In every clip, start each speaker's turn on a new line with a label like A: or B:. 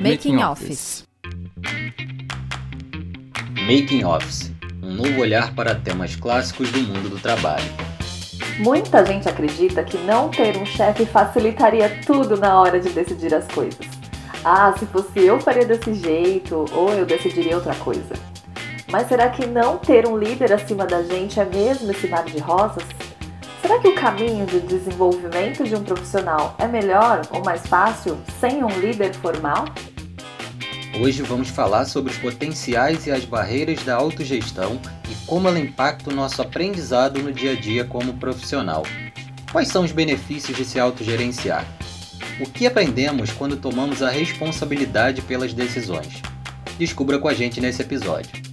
A: Making Office.
B: Making Office um novo olhar para temas clássicos do mundo do trabalho.
C: Muita gente acredita que não ter um chefe facilitaria tudo na hora de decidir as coisas. Ah, se fosse eu faria desse jeito, ou eu decidiria outra coisa. Mas será que não ter um líder acima da gente é mesmo esse mar de rosas? Será que o caminho de desenvolvimento de um profissional é melhor ou mais fácil sem um líder formal?
B: Hoje vamos falar sobre os potenciais e as barreiras da autogestão e como ela impacta o nosso aprendizado no dia a dia como profissional. Quais são os benefícios de se autogerenciar? O que aprendemos quando tomamos a responsabilidade pelas decisões? Descubra com a gente nesse episódio.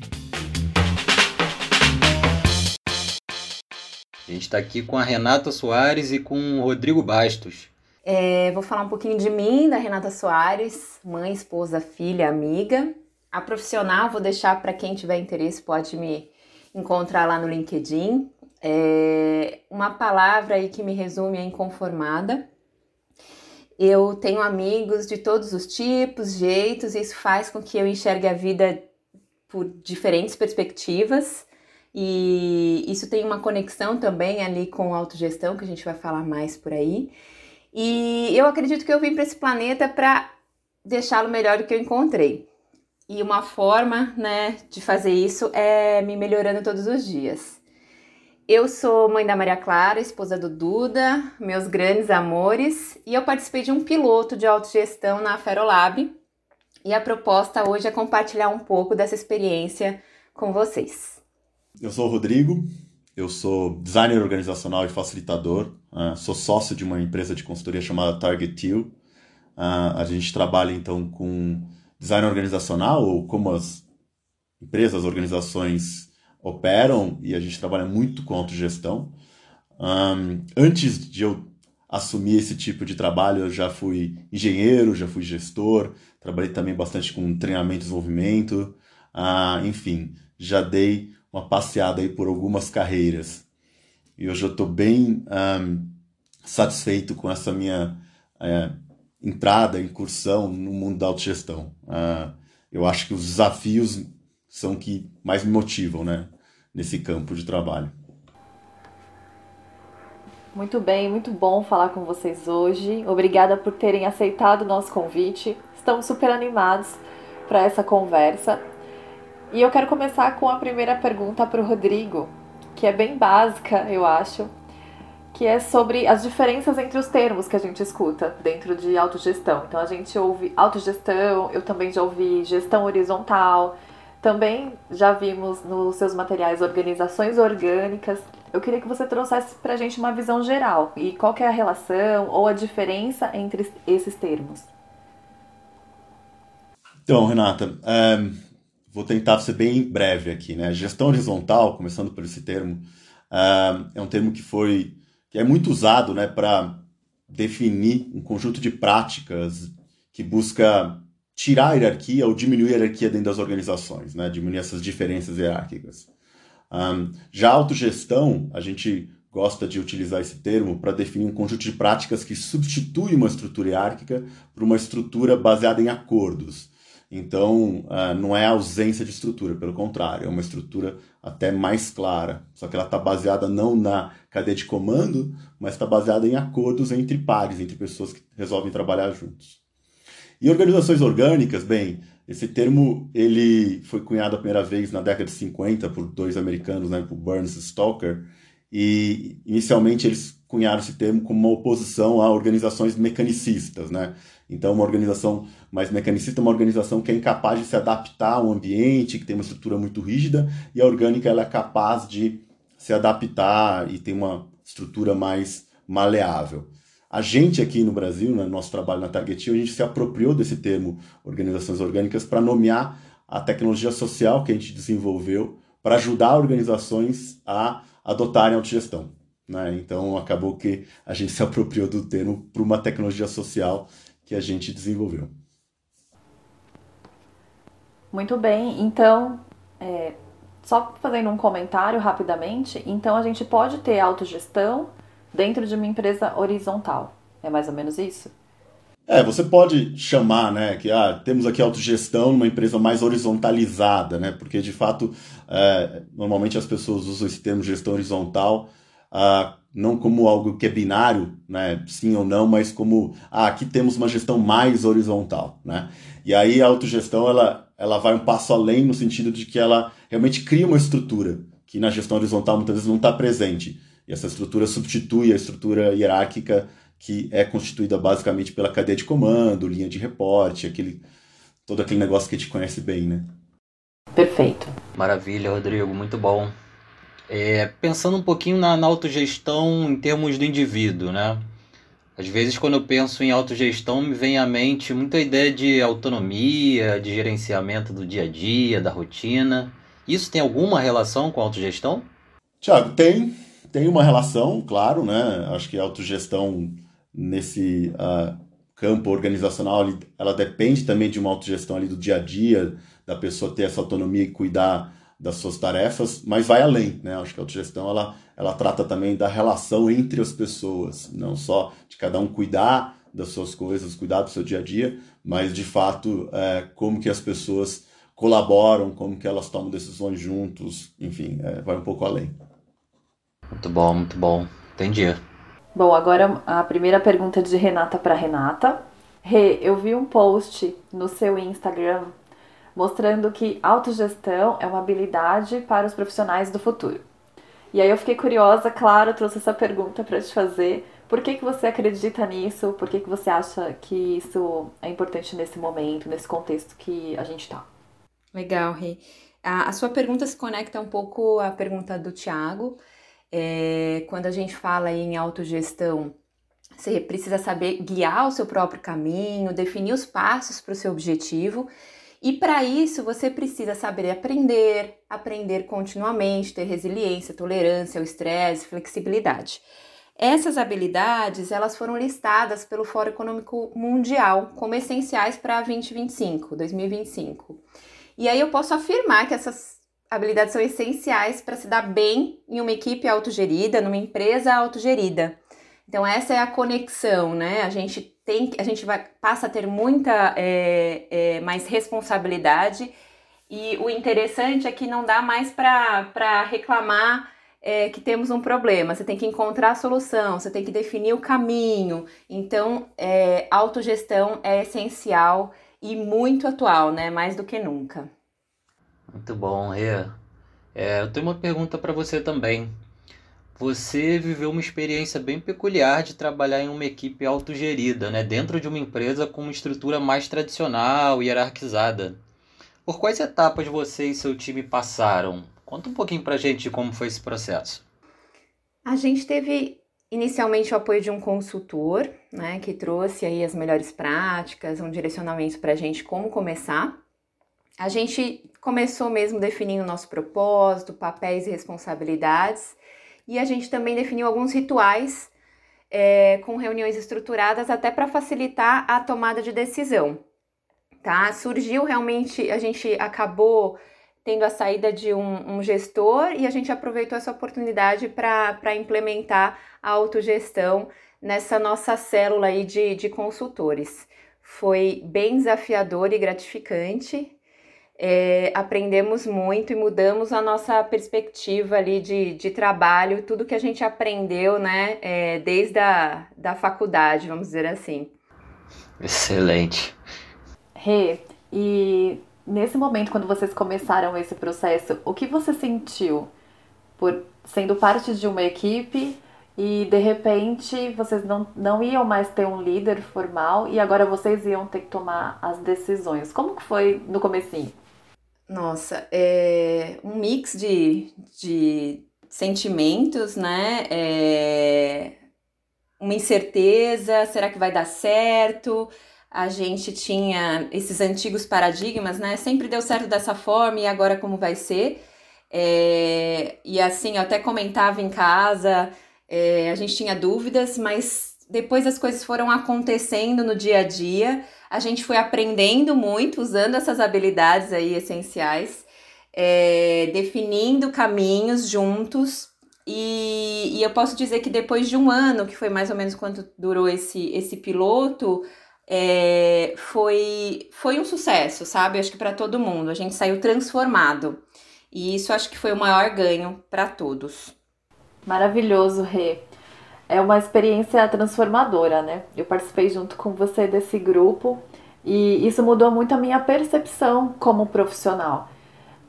B: A gente está aqui com a Renata Soares e com o Rodrigo Bastos.
D: É, vou falar um pouquinho de mim, da Renata Soares, mãe, esposa, filha, amiga. A profissional, vou deixar para quem tiver interesse, pode me encontrar lá no LinkedIn. É, uma palavra aí que me resume é inconformada. Eu tenho amigos de todos os tipos, jeitos, e isso faz com que eu enxergue a vida por diferentes perspectivas. E isso tem uma conexão também ali com autogestão, que a gente vai falar mais por aí. E eu acredito que eu vim para esse planeta para deixá-lo melhor do que eu encontrei. E uma forma, né, de fazer isso é me melhorando todos os dias. Eu sou mãe da Maria Clara, esposa do Duda, meus grandes amores, e eu participei de um piloto de autogestão na Ferolab. E a proposta hoje é compartilhar um pouco dessa experiência com vocês.
E: Eu sou o Rodrigo, eu sou designer organizacional e facilitador, uh, sou sócio de uma empresa de consultoria chamada Target Teal. Uh, a gente trabalha então com design organizacional ou como as empresas, organizações operam e a gente trabalha muito com autogestão. Um, antes de eu assumir esse tipo de trabalho, eu já fui engenheiro, já fui gestor, trabalhei também bastante com treinamento e desenvolvimento, uh, enfim, já dei uma passeada aí por algumas carreiras. E hoje eu estou bem um, satisfeito com essa minha é, entrada, incursão no mundo da autogestão. Uh, eu acho que os desafios são que mais me motivam né, nesse campo de trabalho.
C: Muito bem, muito bom falar com vocês hoje. Obrigada por terem aceitado o nosso convite. Estamos super animados para essa conversa. E eu quero começar com a primeira pergunta para o Rodrigo, que é bem básica, eu acho, que é sobre as diferenças entre os termos que a gente escuta dentro de autogestão. Então a gente ouve autogestão, eu também já ouvi gestão horizontal, também já vimos nos seus materiais organizações orgânicas. Eu queria que você trouxesse para a gente uma visão geral e qual é a relação ou a diferença entre esses termos.
E: Então, Renata, é, vou tentar ser bem breve aqui, né? Gestão horizontal, começando por esse termo, uh, é um termo que foi que é muito usado, né, para definir um conjunto de práticas que busca tirar a hierarquia ou diminuir a hierarquia dentro das organizações, né? Diminuir essas diferenças hierárquicas. Um, já a autogestão, a gente gosta de utilizar esse termo para definir um conjunto de práticas que substitui uma estrutura hierárquica por uma estrutura baseada em acordos. Então, uh, não é ausência de estrutura, pelo contrário, é uma estrutura até mais clara. Só que ela está baseada não na cadeia de comando, mas está baseada em acordos entre pares, entre pessoas que resolvem trabalhar juntos. E organizações orgânicas, bem, esse termo ele foi cunhado a primeira vez na década de 50 por dois americanos, né, por Burns e Stalker, e inicialmente eles cunharam esse termo como uma oposição a organizações mecanicistas, né? Então, uma organização mais mecanicista é uma organização que é incapaz de se adaptar ao ambiente, que tem uma estrutura muito rígida, e a orgânica ela é capaz de se adaptar e tem uma estrutura mais maleável. A gente aqui no Brasil, no né, nosso trabalho na Target, a gente se apropriou desse termo organizações orgânicas para nomear a tecnologia social que a gente desenvolveu para ajudar organizações a adotarem autogestão. Né? Então acabou que a gente se apropriou do termo para uma tecnologia social que a gente desenvolveu.
C: Muito bem, então, é, só fazendo um comentário rapidamente, então a gente pode ter autogestão dentro de uma empresa horizontal. É mais ou menos isso?
E: É, você pode chamar, né, que ah, temos aqui autogestão numa empresa mais horizontalizada, né, porque de fato, é, normalmente as pessoas usam esse termo gestão horizontal ah, não como algo que é binário, né, sim ou não, mas como, ah, aqui temos uma gestão mais horizontal, né, e aí a autogestão, ela, ela vai um passo além no sentido de que ela realmente cria uma estrutura que na gestão horizontal muitas vezes não está presente, e essa estrutura substitui a estrutura hierárquica que é constituída basicamente pela cadeia de comando, linha de reporte, aquele, todo aquele negócio que a gente conhece bem, né?
C: Perfeito.
B: Maravilha, Rodrigo, muito bom. É, pensando um pouquinho na, na autogestão em termos do indivíduo, né? Às vezes, quando eu penso em autogestão, me vem à mente muita ideia de autonomia, de gerenciamento do dia a dia, da rotina. Isso tem alguma relação com a autogestão?
E: Tiago, tem. Tem uma relação, claro, né? Acho que a autogestão nesse uh, campo organizacional, ela depende também de uma autogestão ali do dia a dia, da pessoa ter essa autonomia e cuidar das suas tarefas, mas vai além, né? Acho que a autogestão ela, ela trata também da relação entre as pessoas, não só de cada um cuidar das suas coisas, cuidar do seu dia a dia, mas de fato é, como que as pessoas colaboram, como que elas tomam decisões juntos, enfim, é, vai um pouco além.
B: Muito bom, muito bom. Entendi.
C: Bom, agora a primeira pergunta de Renata para Renata. Rê, eu vi um post no seu Instagram mostrando que autogestão é uma habilidade para os profissionais do futuro. E aí eu fiquei curiosa, claro, trouxe essa pergunta para te fazer. Por que, que você acredita nisso? Por que, que você acha que isso é importante nesse momento, nesse contexto que a gente está?
D: Legal, Rê. A, a, sua pergunta se conecta um pouco à pergunta do Tiago. É, quando a gente fala em autogestão, você precisa saber guiar o seu próprio caminho, definir os passos para o seu objetivo. E para isso você precisa saber aprender, aprender continuamente, ter resiliência, tolerância ao estresse, flexibilidade. Essas habilidades, elas foram listadas pelo Fórum Econômico Mundial como essenciais para 2025, 2025. E aí eu posso afirmar que essas habilidades são essenciais para se dar bem em uma equipe autogerida, numa empresa autogerida. Então essa é a conexão, né? A gente tem, a gente vai passa a ter muita é, é, mais responsabilidade e o interessante é que não dá mais para reclamar é, que temos um problema. Você tem que encontrar a solução, você tem que definir o caminho. Então, é, autogestão é essencial e muito atual, né? Mais do que nunca.
B: Muito bom, Rê. É, eu tenho uma pergunta para você também. Você viveu uma experiência bem peculiar de trabalhar em uma equipe autogerida, né? dentro de uma empresa com uma estrutura mais tradicional e hierarquizada. Por quais etapas você e seu time passaram? Conta um pouquinho para a gente como foi esse processo.
D: A gente teve inicialmente o apoio de um consultor, né, que trouxe aí as melhores práticas, um direcionamento para a gente como começar. A gente começou mesmo definindo nosso propósito, papéis e responsabilidades, e a gente também definiu alguns rituais é, com reuniões estruturadas até para facilitar a tomada de decisão. Tá? Surgiu realmente, a gente acabou tendo a saída de um, um gestor e a gente aproveitou essa oportunidade para implementar a autogestão nessa nossa célula aí de, de consultores. Foi bem desafiador e gratificante, é, aprendemos muito e mudamos a nossa perspectiva ali de, de trabalho, tudo que a gente aprendeu, né, é, desde a da faculdade, vamos dizer assim.
B: Excelente.
C: Rê, e nesse momento, quando vocês começaram esse processo, o que você sentiu por sendo parte de uma equipe e de repente vocês não, não iam mais ter um líder formal e agora vocês iam ter que tomar as decisões. Como que foi no comecinho?
D: Nossa, é um mix de, de sentimentos, né? É uma incerteza, será que vai dar certo? A gente tinha esses antigos paradigmas, né? Sempre deu certo dessa forma e agora como vai ser? É, e assim, eu até comentava em casa, é, a gente tinha dúvidas, mas depois as coisas foram acontecendo no dia a dia, a gente foi aprendendo muito, usando essas habilidades aí essenciais, é, definindo caminhos juntos, E, e, eu posso dizer que depois de um ano, que foi mais ou menos quanto durou esse, esse piloto, é, foi, foi um sucesso, sabe? Acho que para todo mundo. A gente saiu transformado. E isso acho que foi o maior ganho para todos.
C: Maravilhoso, Rê. É uma experiência transformadora, né? Eu participei junto com você desse grupo e isso mudou muito a minha percepção como profissional.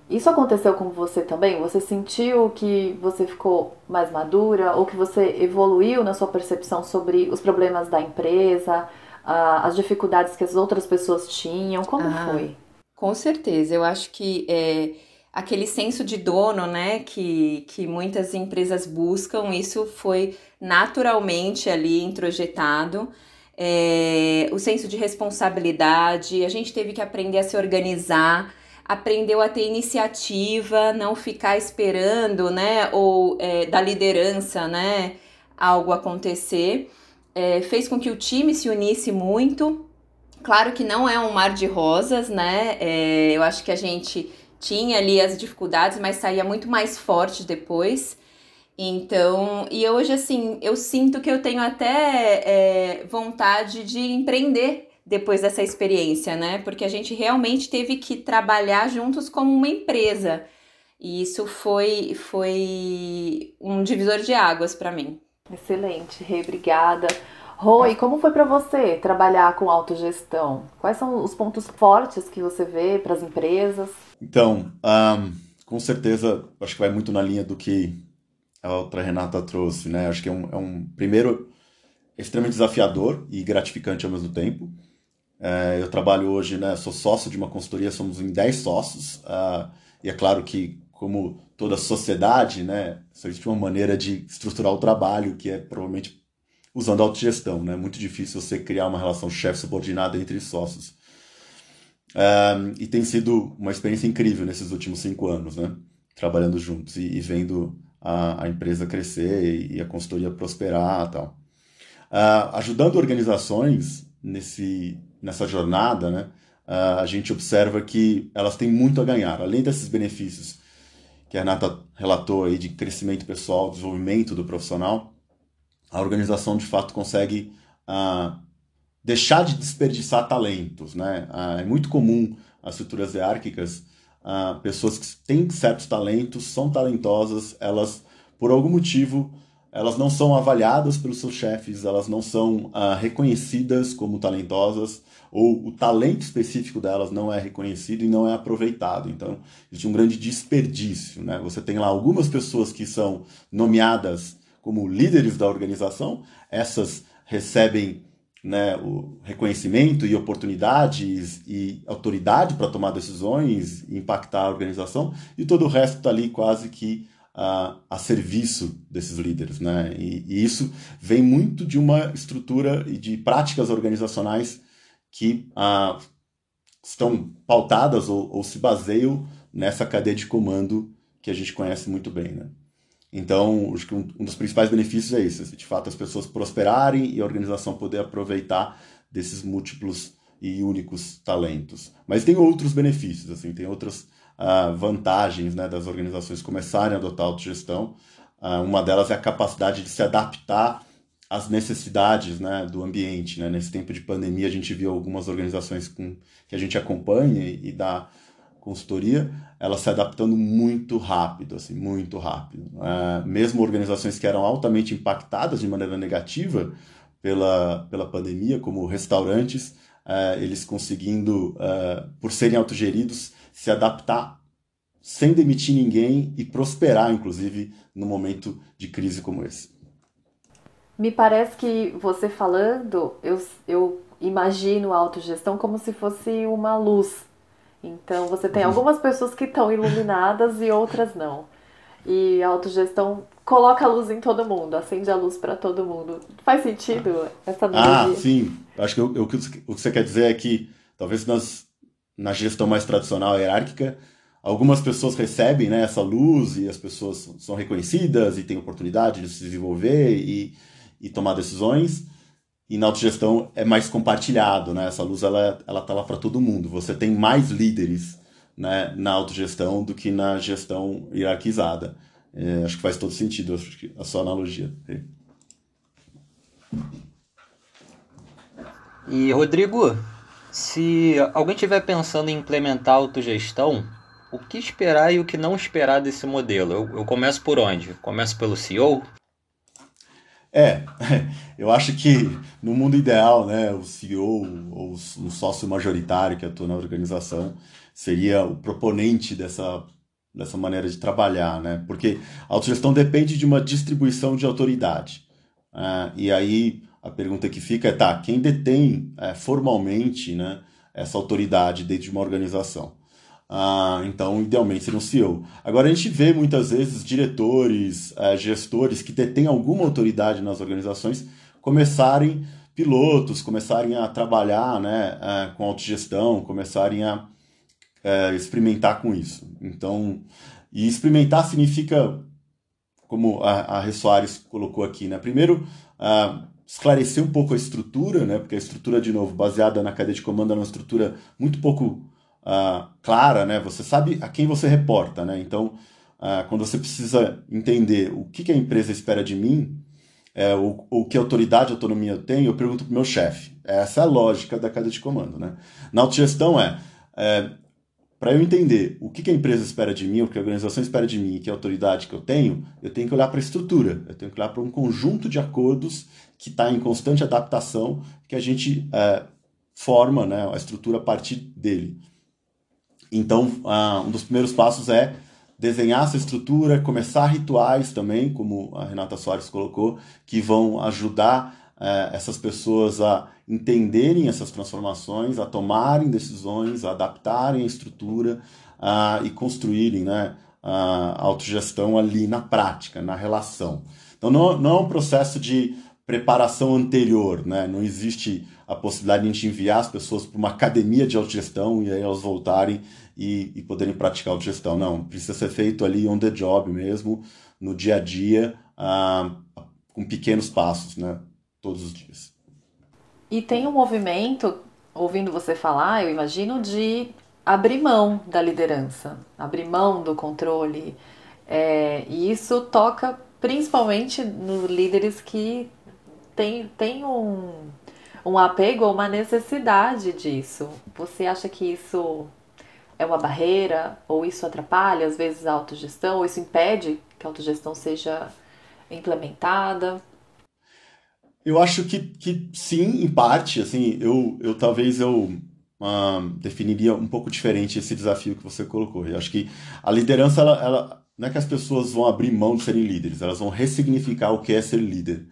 C: Isso aconteceu com você também? Você sentiu que você ficou mais madura ou que você evoluiu na sua percepção sobre os problemas da empresa, as dificuldades que as outras pessoas tinham? Como ah, foi?
D: Com certeza. Eu acho que é, aquele senso de dono, né, que, que muitas empresas buscam, isso foi naturalmente ali introjetado. É, o senso de responsabilidade, a gente teve que aprender a se organizar aprendeu a ter iniciativa, não ficar esperando, né, ou é, da liderança, né, algo acontecer, é, fez com que o time se unisse muito. Claro que não é um mar de rosas, né? Eu acho que a gente tinha ali as dificuldades, mas saía muito mais forte depois. Então, e hoje, assim, eu sinto que eu tenho até é, vontade de empreender depois dessa experiência, né? Porque a gente realmente teve que trabalhar juntos como uma empresa. E isso foi, foi um divisor de águas para mim.
C: Excelente, Rei, obrigada. Roi, como foi para você trabalhar com autogestão? Quais são os pontos fortes que você vê para as empresas?
E: Então, um, com certeza, acho que vai muito na linha do que a outra Renata trouxe, né? Acho que é um, é um primeiro extremamente desafiador e gratificante ao mesmo tempo. É, eu trabalho hoje, né, sou sócio de uma consultoria, somos em 10 sócios, uh, e é claro que, como toda sociedade, né, existe uma maneira de estruturar o trabalho, que é provavelmente usando autogestão. Né? É muito difícil você criar uma relação chefe-subordinado entre sócios. Um, e tem sido uma experiência incrível nesses últimos cinco anos, né? trabalhando juntos e, e vendo a, a, empresa crescer e, a consultoria prosperar tal. Uh, ajudando organizações nesse, nessa jornada, né, a gente observa que elas têm muito a ganhar. Além desses benefícios que a Renata relatou aí de crescimento pessoal, desenvolvimento do profissional, a organização de fato consegue uh, deixar de desperdiçar talentos. Né? Uh, é muito comum as estruturas hierárquicas, uh, pessoas que têm certos talentos, são talentosas, elas, por algum motivo, elas não são avaliadas pelos seus chefes, elas não são reconhecidas como talentosas, ou o talento específico delas não é reconhecido e não é aproveitado. Então, existe um grande desperdício. Né? Você tem lá algumas pessoas que são nomeadas como líderes da organização, essas recebem né, o reconhecimento e oportunidades e autoridade para tomar decisões impactar a organização, e todo o resto está ali quase que uh, a serviço desses líderes. Né? E, e, isso vem muito de uma estrutura e de práticas organizacionais que ah, estão pautadas ou, ou, se baseiam nessa cadeia de comando que a gente conhece muito bem, né? Então, acho que um, um dos principais benefícios é isso, de fato as pessoas prosperarem e a organização poder aproveitar desses múltiplos e únicos talentos. Mas tem outros benefícios, assim, tem outras ah, vantagens né, das organizações começarem a adotar autogestão. Ah, uma delas é a capacidade de se adaptar as necessidades né, do ambiente. Né? Nesse tempo de pandemia, a gente viu algumas organizações com, que a gente acompanha e dá consultoria, elas se adaptando muito rápido, assim, muito rápido. É, mesmo organizações que eram altamente impactadas de maneira negativa pela, pela pandemia, como restaurantes, é, eles conseguindo, é, por serem autogeridos, se adaptar sem demitir ninguém e prosperar, inclusive, no momento de crise como esse.
C: Me parece que você falando, eu, eu imagino a autogestão como se fosse uma luz. Então você tem algumas pessoas que estão iluminadas e outras não. E a autogestão coloca a luz em todo mundo, acende a luz para todo mundo. Faz sentido essa
E: analogia? Ah, sim. Acho que eu, eu, o que você quer dizer é que talvez nas, na gestão mais tradicional hierárquica, algumas pessoas recebem né, essa luz e as pessoas são reconhecidas e têm oportunidade de se desenvolver e e tomar decisões. E na autogestão é mais compartilhado, né? Essa luz ela ela tá lá para todo mundo. Você tem mais líderes, né, na autogestão do que na gestão hierarquizada. É, acho que faz todo sentido a sua analogia.
B: E Rodrigo, se alguém estiver pensando em implementar autogestão, o que esperar e o que não esperar desse modelo? Eu, eu começo por onde? Começo pelo CEO?
E: É, eu acho que no mundo ideal, né, o CEO ou o sócio majoritário que atua na organização seria o proponente dessa, dessa maneira de trabalhar, né? Porque a autogestão depende de uma distribuição de autoridade. Uh, e aí a pergunta que fica é, tá, quem detém é, formalmente né, essa autoridade dentro de uma organização? Ah, então, idealmente seria um CEO. Agora, a gente vê muitas vezes diretores, é, gestores que detêm alguma autoridade nas organizações começarem, pilotos, começarem a trabalhar né, é, com autogestão, começarem a é, experimentar com isso. Então, e experimentar significa, como a, a Rê Soares colocou aqui, né? Primeiro, ah, esclarecer um pouco a estrutura, né? Porque a estrutura, de novo, baseada na cadeia de comando, é uma estrutura muito pouco uh, clara, né? Você sabe a quem você reporta, né? Então, uh, quando você precisa entender o que, que a empresa espera de mim, é, ou, que autoridade e autonomia eu tenho, eu pergunto para o meu chefe. Essa é a lógica da cadeia de comando, né? Na autogestão é, é para eu entender o que, a empresa espera de mim, o que a organização espera de mim que autoridade que eu tenho, eu tenho que olhar para a estrutura, eu tenho que olhar para um conjunto de acordos que está em constante adaptação, que a gente é, forma né, a estrutura a partir dele. Então, uh, um dos primeiros passos é desenhar essa estrutura, começar rituais também, como a Renata Soares colocou, que vão ajudar uh, essas pessoas a entenderem essas transformações, a tomarem decisões, a adaptarem a estrutura uh, e construírem né, a autogestão ali na prática, na relação. Então, não, não é um processo de preparação anterior, né? Não existe a possibilidade de a gente enviar as pessoas para uma academia de autogestão e aí elas voltarem e, e poderem praticar autogestão. Não, precisa ser feito ali on the job mesmo, no dia a dia, ah, com pequenos passos, né? Todos os dias.
C: E tem um movimento, ouvindo você falar, eu imagino, de abrir mão da liderança, abrir mão do controle. É, e isso toca principalmente nos líderes que tem, tem um, um apego ou uma necessidade disso. Você acha que isso é uma barreira, ou isso atrapalha, às vezes, a autogestão, ou isso impede que a autogestão seja implementada?
E: Eu acho que, que sim, em parte. Assim, eu, eu talvez eu uh, definiria um pouco diferente esse desafio que você colocou. Eu acho que a liderança, ela, ela, não é que as pessoas vão abrir mão de serem líderes, elas vão ressignificar o que é ser líder.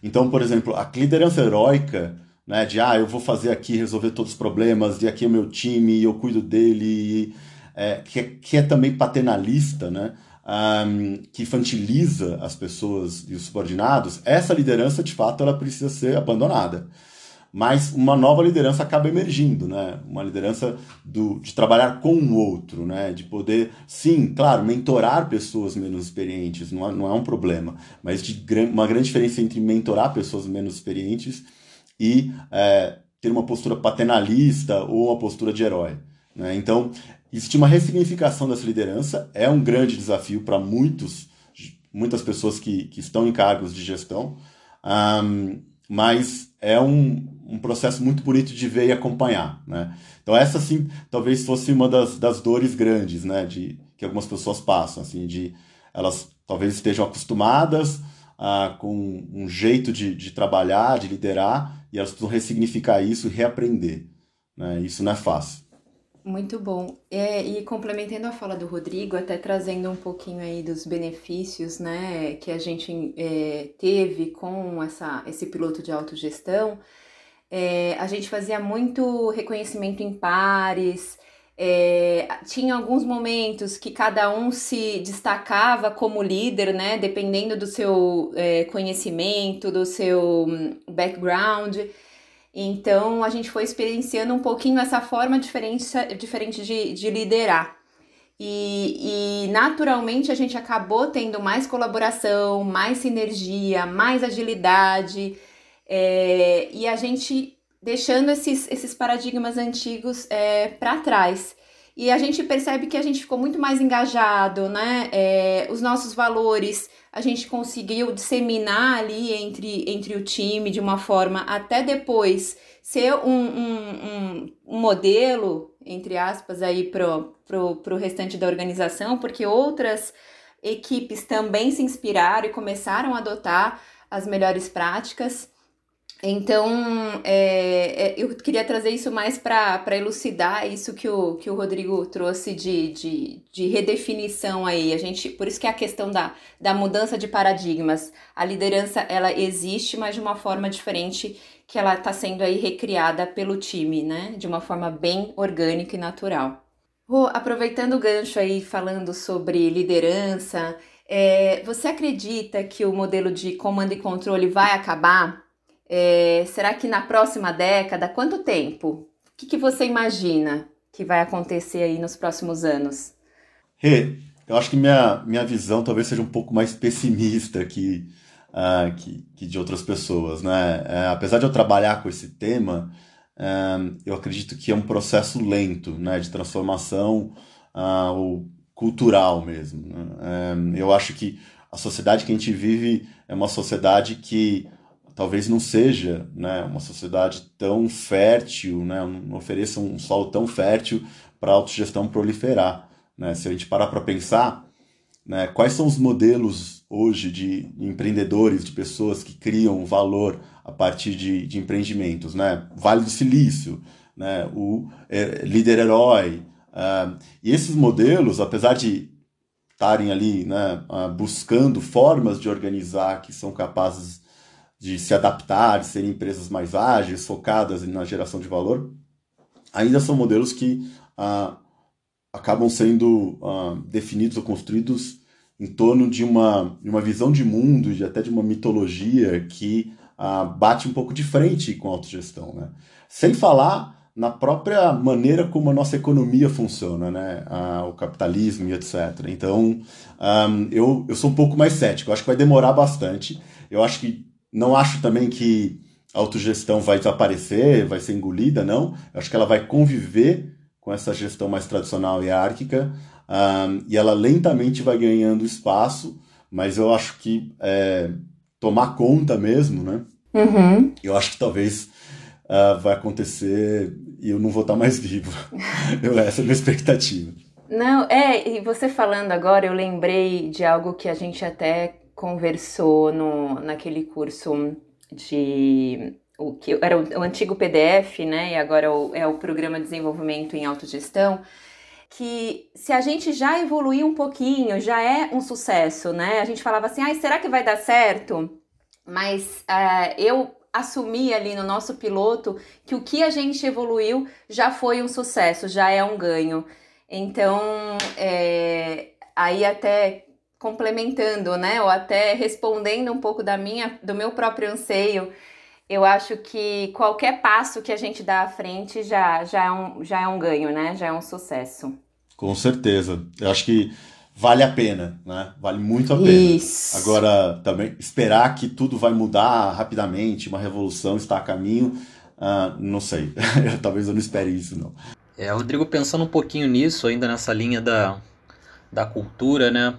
E: Então, por exemplo, a liderança heróica, né, de ah, eu vou fazer aqui, resolver todos os problemas, e aqui é meu time, eu cuido dele, é, que, é, que é também paternalista, né, um, que infantiliza as pessoas e os subordinados, essa liderança, de fato, ela precisa ser abandonada mas uma nova liderança acaba emergindo, né? Uma liderança do, de trabalhar com o outro, né? De poder, sim, claro, mentorar pessoas menos experientes não é, não é um problema, mas de uma grande diferença entre mentorar pessoas menos experientes e é, ter uma postura paternalista ou uma postura de herói. Né? Então, existe uma ressignificação dessa liderança, é um grande desafio para muitos, muitas pessoas que, que estão em cargos de gestão, um, mas é um, um processo muito bonito de ver e acompanhar, né? Então essa sim, talvez fosse uma das, das dores grandes, né, de que algumas pessoas passam, assim, de elas talvez estejam acostumadas ah, com um jeito de, de trabalhar, de liderar, e elas precisam ressignificar isso e reaprender, né? Isso não é fácil.
D: Muito bom. É, e complementando a fala do Rodrigo, até trazendo um pouquinho aí dos benefícios né, que a gente é, teve com essa, esse piloto de autogestão, é, a gente fazia muito reconhecimento em pares, é, tinha alguns momentos que cada um se destacava como líder, né? Dependendo do seu é, conhecimento, do seu hum, background. Então a gente foi experienciando um pouquinho essa forma diferente, diferente de, de liderar. E, e, naturalmente a gente acabou tendo mais colaboração, mais sinergia, mais agilidade, é, e a gente deixando esses, esses paradigmas antigos é, para trás. e a gente percebe que a gente ficou muito mais engajado, né? É, os nossos valores a gente conseguiu disseminar ali entre, entre o time de uma forma até depois ser um, um, um, um modelo, entre aspas, aí pro, pro, pro restante da organização, porque outras equipes também se inspiraram e começaram a adotar as melhores práticas. Então, é, é, eu queria trazer isso mais para elucidar isso que o, que o Rodrigo trouxe de, de, de, redefinição aí. A gente, por isso que é a questão da, da mudança de paradigmas. A liderança, ela existe, mas de uma forma diferente que ela está sendo aí recriada pelo time, né? De uma forma bem orgânica e natural. Aproveitando o gancho aí, falando sobre liderança, é, você acredita que o modelo de comando e controle vai acabar? É, será que na próxima década, quanto tempo? O que, que, você imagina que vai acontecer aí nos próximos anos?
E: Rê, eu acho que minha, minha visão talvez seja um pouco mais pessimista que, uh, que, que, de outras pessoas, né? Uh, apesar de eu trabalhar com esse tema, uh, eu acredito que é um processo lento, né, de transformação uh, cultural mesmo. Né? eu acho que a sociedade que a gente vive é uma sociedade que talvez não seja né, uma sociedade tão fértil, né, não ofereça um solo tão fértil para a autogestão proliferar. Né? Se a gente parar para pensar, né, quais são os modelos hoje de empreendedores, de pessoas que criam valor a partir de, de empreendimentos? Né? Vale do Silício, né, o é, líder herói. Uh, e esses modelos, apesar de estarem ali né, uh, buscando formas de organizar que são capazes de se adaptar, de serem empresas mais ágeis, focadas na geração de valor, ainda são modelos que ah, acabam sendo ah, definidos ou construídos em torno de uma, de uma visão de mundo e até de uma mitologia que ah, bate um pouco de frente com a autogestão. Né? Sem falar na própria maneira como a nossa economia funciona, né? Ah, o capitalismo e etc. Então, um, ah, eu, eu sou um pouco mais cético. Eu acho que vai demorar bastante. Eu acho que não acho também que a autogestão vai desaparecer, vai ser engolida, não. Eu acho que ela vai conviver com essa gestão mais tradicional e hierárquica, um, e ela lentamente vai ganhando espaço, mas eu acho que é, tomar conta mesmo, né?
D: Uhum.
E: Eu acho que talvez uh, vai acontecer e eu não vou estar mais vivo. eu, essa é a minha expectativa.
D: Não, é, e você falando agora, eu lembrei de algo que a gente até conversou no, naquele curso de o que era o, o antigo PDF, né? E agora é o, é o programa de desenvolvimento em autogestão. Que se a gente já evoluir um pouquinho, já é um sucesso, né? A gente falava assim, ah, será que vai dar certo? Mas uh, eu assumi ali no nosso piloto que o que a gente evoluiu já foi um sucesso, já é um ganho. Então, é, aí até complementando, né, ou até respondendo um pouco da minha, do meu próprio anseio, eu acho que qualquer passo que a gente dá à frente já, já, é, um, já é um ganho, né, já é um sucesso.
E: Com certeza. Eu acho que vale a pena, né? Vale muito a pena.
D: Isso.
E: Agora, também esperar que tudo vai mudar rapidamente, uma revolução está a caminho, uh, não sei. Talvez eu não espere isso, não.
B: É, Rodrigo, pensando um pouquinho nisso, ainda nessa linha da, da cultura, né?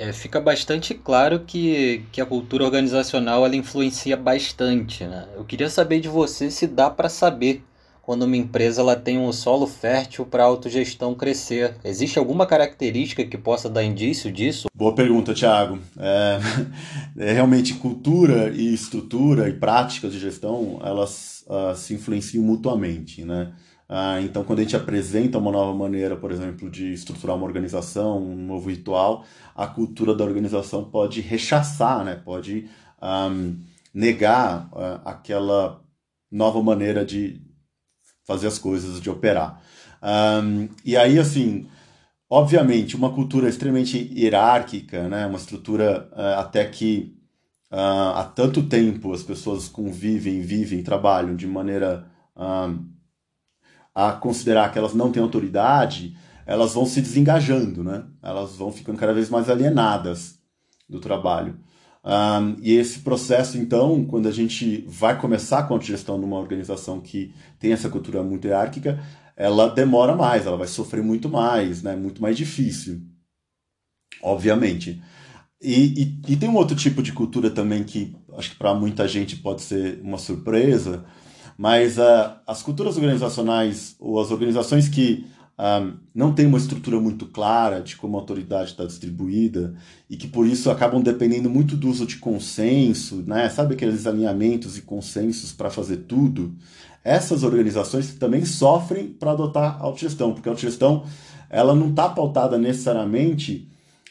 B: É, fica bastante claro que, que a cultura organizacional ela influencia bastante. Né? Eu queria saber de você se dá para saber quando uma empresa ela tem um solo fértil para a autogestão crescer. Existe alguma característica que possa dar indício disso?
E: Boa pergunta, Thiago. É, é realmente cultura e estrutura e práticas de gestão elas uh, se influenciam mutuamente, né? Ah, então, quando a gente apresenta uma nova maneira, por exemplo, de estruturar uma organização, um novo ritual, a cultura da organização pode rechaçar, né? pode um, negar uh, aquela nova maneira de fazer as coisas, de operar. Um, e aí, assim, obviamente, uma cultura extremamente hierárquica, né? uma estrutura uh, até que uh, há tanto tempo as pessoas convivem, vivem, trabalham de maneira a considerar que elas não têm autoridade, elas vão se desengajando, né? Elas vão ficando cada vez mais alienadas do trabalho. Um, e esse processo, então, quando a gente vai começar com a gestão numa organização que tem essa cultura muito hierárquica, ela demora mais, ela vai sofrer muito mais, né? Muito mais difícil, obviamente. E, e, e tem um outro tipo de cultura também que acho que para muita gente pode ser uma surpresa, mas uh, as culturas organizacionais ou as organizações que um, não têm uma estrutura muito clara de como a autoridade está distribuída e que por isso acabam dependendo muito do uso de consenso, né? sabe aqueles alinhamentos e consensos para fazer tudo, essas organizações também sofrem para adotar autogestão, porque a autogestão ela não está pautada necessariamente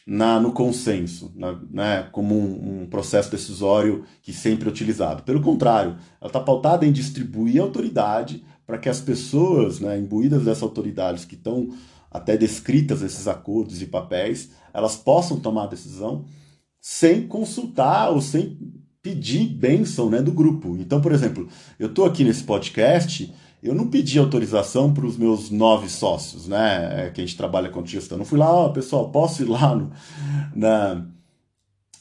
E: na, no consenso, na, né, como um, um, processo decisório que sempre é utilizado. Pelo contrário, ela está pautada em distribuir autoridade para que as pessoas, né, imbuídas dessa autoridade, que estão até descritas nesses acordos e papéis, elas possam tomar a decisão sem consultar ou sem pedir bênção né, do grupo. Então, por exemplo, eu estou aqui nesse podcast eu não pedi autorização para os meus nove sócios, né? É, que a gente trabalha com gestão. Não fui lá, oh, pessoal, posso ir lá no, na,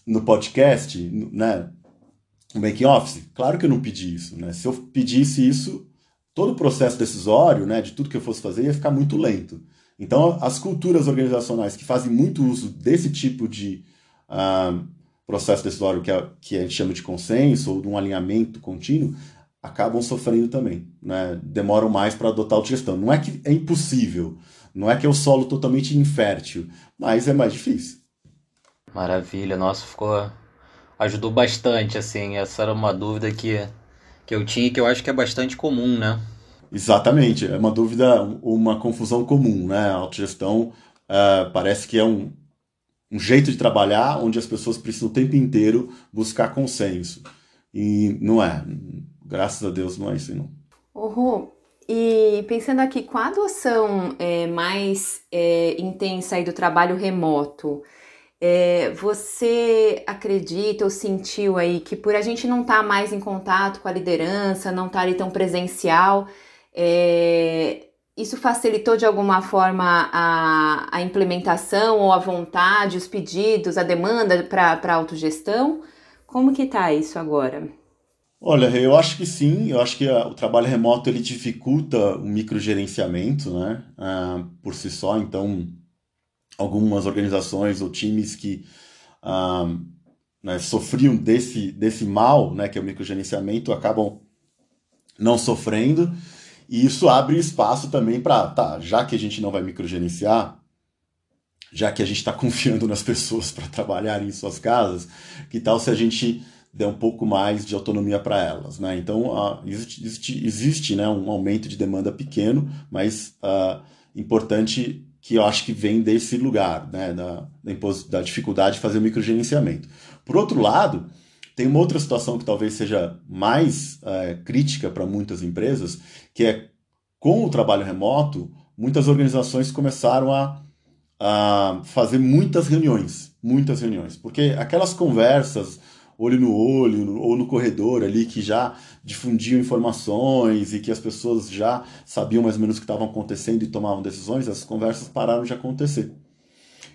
E: no podcast, né? No making office? Claro que eu não pedi isso, né? Se eu pedisse isso, todo o processo decisório, né, de tudo que eu fosse fazer, ia ficar muito lento. Então, as culturas organizacionais que fazem muito uso desse tipo de uh, processo decisório que, que a gente chama de consenso ou de um alinhamento contínuo, acabam sofrendo também, né? Demoram mais para adotar a autogestão. Não é que é impossível, não é que é o solo totalmente infértil, mas é mais difícil.
B: Maravilha, nossa, ficou ajudou bastante assim. Essa era uma dúvida que que eu tinha e que eu acho que é bastante comum, né?
E: Exatamente, é uma dúvida, uma confusão comum, né? A autogestão uh, parece que é um, um jeito de trabalhar onde as pessoas precisam o tempo inteiro buscar consenso. E não é graças a Deus não é isso não.
D: Uhum. E pensando aqui, com a adoção é, mais é, intensa aí do trabalho remoto, é, você acredita ou sentiu aí que por a gente não estar tá mais em contato com a liderança, não estar tá ali tão presencial, é, isso facilitou de alguma forma a, a implementação ou a vontade, os pedidos, a demanda para autogestão? Como que está isso agora?
E: Olha, eu acho que sim. Eu acho que o trabalho remoto ele dificulta o microgerenciamento, né? Ah, por si só. Então, algumas organizações ou times que ah, né, sofriam desse, desse mal, né, que é o microgerenciamento, acabam não sofrendo. E isso abre espaço também para, tá, já que a gente não vai microgerenciar, já que a gente está confiando nas pessoas para trabalhar em suas casas, que tal se a gente der um pouco mais de autonomia para elas. Né? Então, existe, existe, existe né, um aumento de demanda pequeno, mas uh, importante que eu acho que vem desse lugar, né, da, da dificuldade de fazer o microgerenciamento. Por outro lado, tem uma outra situação que talvez seja mais uh, crítica para muitas empresas, que é com o trabalho remoto, muitas organizações começaram a, a fazer muitas reuniões, muitas reuniões, porque aquelas conversas olho no olho ou no corredor ali que já difundiam informações e que as pessoas já sabiam mais ou menos o que estava acontecendo e tomavam decisões, as conversas pararam de acontecer.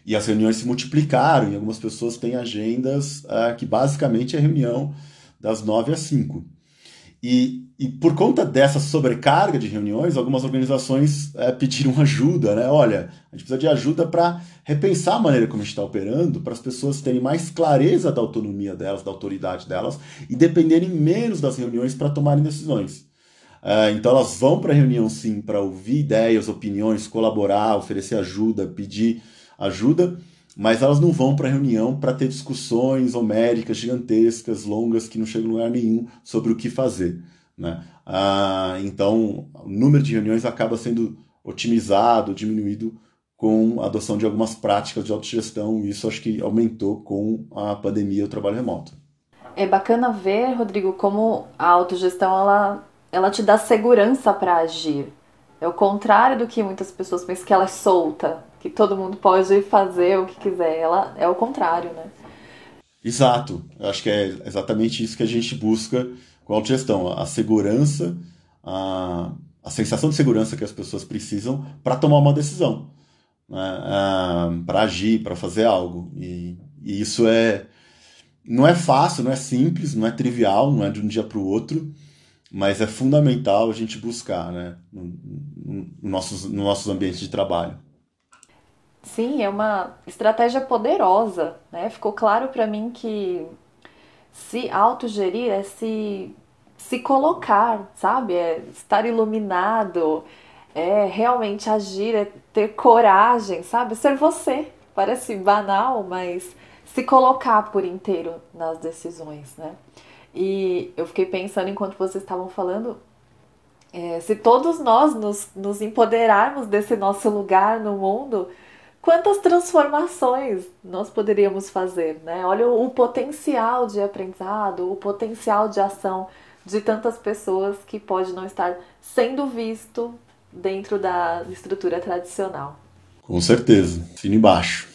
E: E as reuniões se multiplicaram e algumas pessoas têm agendas uh, que basicamente é reunião das 9 às 5. E, e por conta dessa sobrecarga de reuniões, algumas organizações é, pediram ajuda, né? Olha, a gente precisa de ajuda para repensar a maneira como a gente está operando, para as pessoas terem mais clareza da autonomia delas, da autoridade delas, e dependerem menos das reuniões para tomarem decisões. É, então elas vão para a reunião sim para ouvir ideias, opiniões, colaborar, oferecer ajuda, pedir ajuda, mas elas não vão para a reunião para ter discussões homéricas, gigantescas, longas, que não chegam a lugar nenhum sobre o que fazer. Né? Ah, então, o número de reuniões acaba sendo otimizado, diminuído com a adoção de algumas práticas de autogestão, e isso acho que aumentou com a pandemia e o trabalho remoto.
C: É bacana ver, Rodrigo, como a autogestão ela, ela te dá segurança para agir. É o contrário do que muitas pessoas pensam que ela é solta, que todo mundo pode fazer o que quiser. Ela é o contrário, né?
E: Exato. Eu acho que é exatamente isso que a gente busca com a autogestão. A segurança, a, a sensação de segurança que as pessoas precisam para tomar uma decisão, né? para agir, para fazer algo. E, e, isso é não é fácil, não é simples, não é trivial, não é de um dia para o outro, mas é fundamental a gente buscar, né, no, no, no nossos, no nossos ambientes de trabalho.
C: Sim, é uma estratégia poderosa, né? Ficou claro para mim que se autogerir é se, se colocar, sabe? É estar iluminado, é realmente agir, é ter coragem, sabe? Ser você. Parece banal, mas se colocar por inteiro nas decisões, né? E eu fiquei pensando enquanto vocês estavam falando, é, se todos nós nos, nos empoderarmos desse nosso lugar no mundo, quantas transformações nós poderíamos fazer, né? Olha o, o potencial de aprendizado, o potencial de ação de tantas pessoas que pode não estar sendo visto dentro da estrutura tradicional.
E: Com certeza, fino e baixo.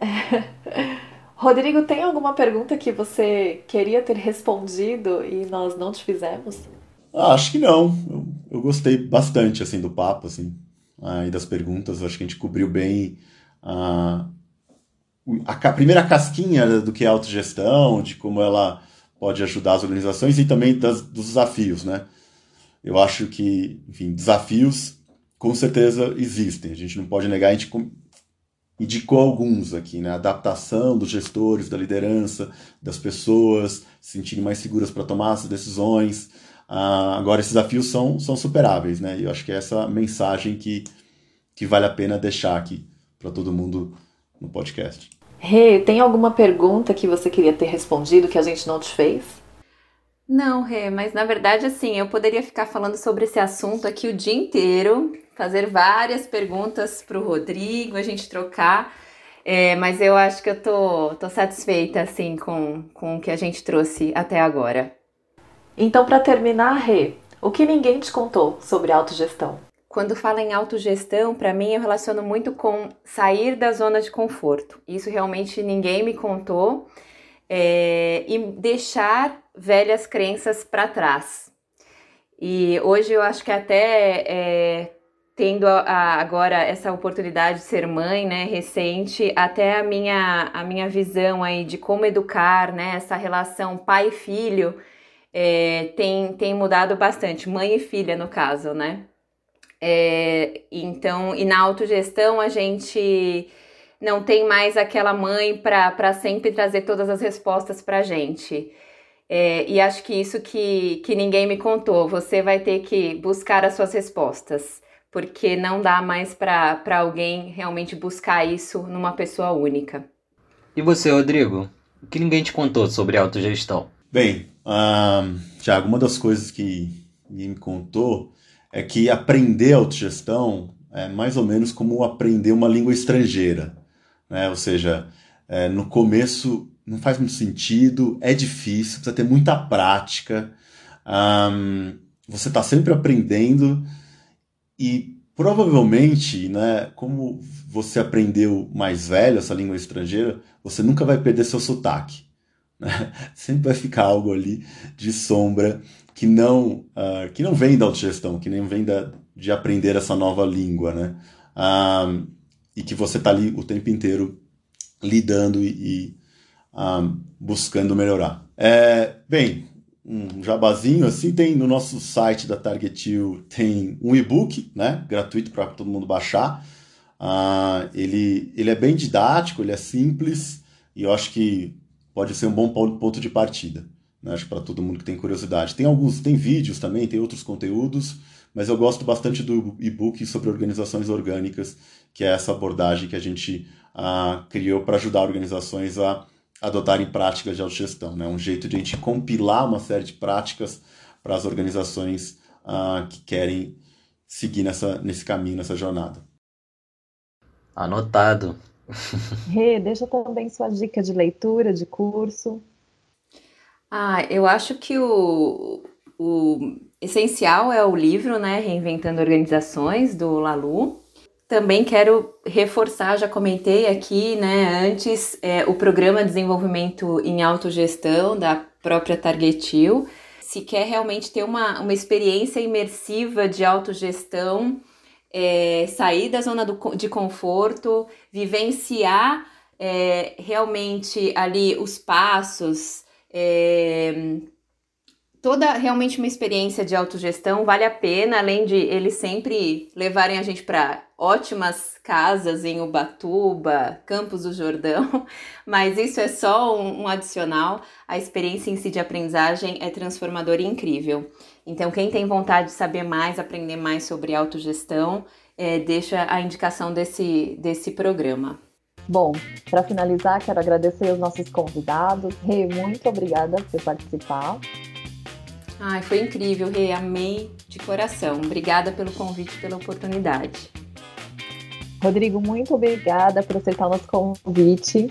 C: Rodrigo, tem alguma pergunta que você queria ter respondido e nós não te fizemos?
E: Ah, acho que não. Eu, eu, gostei bastante assim do papo, assim, ah, e das perguntas. Acho que a gente cobriu bem a, a, primeira casquinha do que é autogestão, de como ela pode ajudar as organizações e também das, dos desafios, né? Eu acho que, enfim, desafios com certeza existem. A gente não pode negar, a gente indicou alguns aqui, né? Adaptação dos gestores, da liderança, das pessoas se sentirem mais seguras para tomar as decisões. Ah, agora, esses desafios são, são superáveis, né? E eu acho que é essa mensagem que, que vale a pena deixar aqui para todo mundo no podcast.
C: Rê, hey, tem alguma pergunta que você queria ter respondido que a gente não te fez?
D: Não, Rê, mas na verdade, assim, eu poderia ficar falando sobre esse assunto aqui o dia inteiro, fazer várias perguntas para o Rodrigo, a gente trocar, é, mas eu acho que eu tô, tô satisfeita, assim, com, com o que a gente trouxe até agora.
C: Então, para terminar, Rê, o que ninguém te contou sobre autogestão?
D: Quando fala em autogestão, para mim eu relaciono muito com sair da zona de conforto. Isso realmente ninguém me contou. É, e deixar velhas crenças para trás. E hoje eu acho que até é, tendo a, a, agora essa oportunidade de ser mãe, né, recente, até a minha, a minha visão aí de como educar, né, essa relação pai-filho é, tem, tem mudado bastante, mãe e filha no caso, né. É, então, e na autogestão a gente não tem mais aquela mãe para sempre trazer todas as respostas para a gente. É, e acho que isso que, que ninguém me contou, você vai ter que buscar as suas respostas, porque não dá mais para alguém realmente buscar isso numa pessoa única.
B: E você, Rodrigo? O que ninguém te contou sobre autogestão?
E: Bem, um, Tiago, uma das coisas que ninguém me contou é que aprender autogestão é mais ou menos como aprender uma língua estrangeira. Né? Ou seja, é, no começo não faz muito sentido, é difícil, precisa ter muita prática, um, você está sempre aprendendo e provavelmente, né, como você aprendeu mais velho essa língua estrangeira, você nunca vai perder seu sotaque. Né? Sempre vai ficar algo ali de sombra que não, uh, que não vem da autogestão, que nem vem da, de aprender essa nova língua, né? Um, e que você está ali o tempo inteiro lidando e, e um, buscando melhorar. É, bem, um jabazinho assim, tem no nosso site da Target tem um e-book, né, gratuito para todo mundo baixar. Uh, ele, ele é bem didático, ele é simples e eu acho que pode ser um bom ponto de partida. Né, acho para todo mundo que tem curiosidade. Tem alguns, tem vídeos também, tem outros conteúdos, mas eu gosto bastante do e-book sobre organizações orgânicas, que é essa abordagem que a gente uh, criou para ajudar organizações a adotarem práticas de autogestão. Né? Um jeito de a gente compilar uma série de práticas para as organizações uh, que querem seguir nessa, nesse caminho, nessa jornada.
B: Anotado.
C: Rê, deixa também sua dica de leitura, de curso.
D: Ah, eu acho que o, o essencial é o livro, né, Reinventando Organizações, do Lalu. Também quero reforçar, já comentei aqui, né, antes, é, o programa de desenvolvimento em autogestão da própria Targetil. Se quer realmente ter uma, uma experiência imersiva de autogestão, é, sair da zona do, de conforto, vivenciar é, realmente ali os passos, é, toda realmente uma experiência de autogestão vale a pena, além de eles sempre levarem a gente para ótimas casas em Ubatuba, Campos do Jordão, mas isso é só um, um adicional. A experiência em si de aprendizagem é transformadora e incrível. Então, quem tem vontade de saber mais, aprender mais sobre autogestão, é, deixa a indicação desse, desse programa.
C: Bom, para finalizar, quero agradecer os nossos convidados. Rê, muito obrigada por participar.
D: Ai, foi incrível, Rê, amei de coração. Obrigada pelo convite, pela oportunidade.
C: Rodrigo, muito obrigada por aceitar o nosso convite.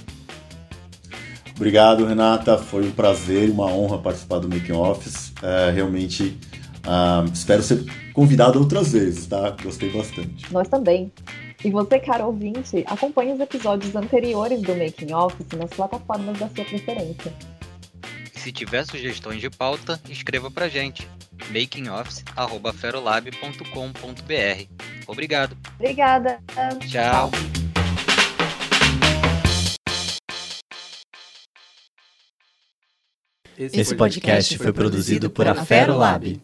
E: Obrigado, Renata. Foi um prazer e uma honra participar do Making Office. É, realmente uh, espero ser convidado outras vezes, tá? Gostei bastante.
C: Nós também. E você, caro ouvinte, acompanhe os episódios anteriores do Making Office nas plataformas da sua preferência.
B: Se tiver sugestões de pauta, escreva pra gente. makingoffice.ferolab.com.br Obrigado.
C: Obrigada.
B: Tchau.
A: Esse podcast foi produzido por Aferolab.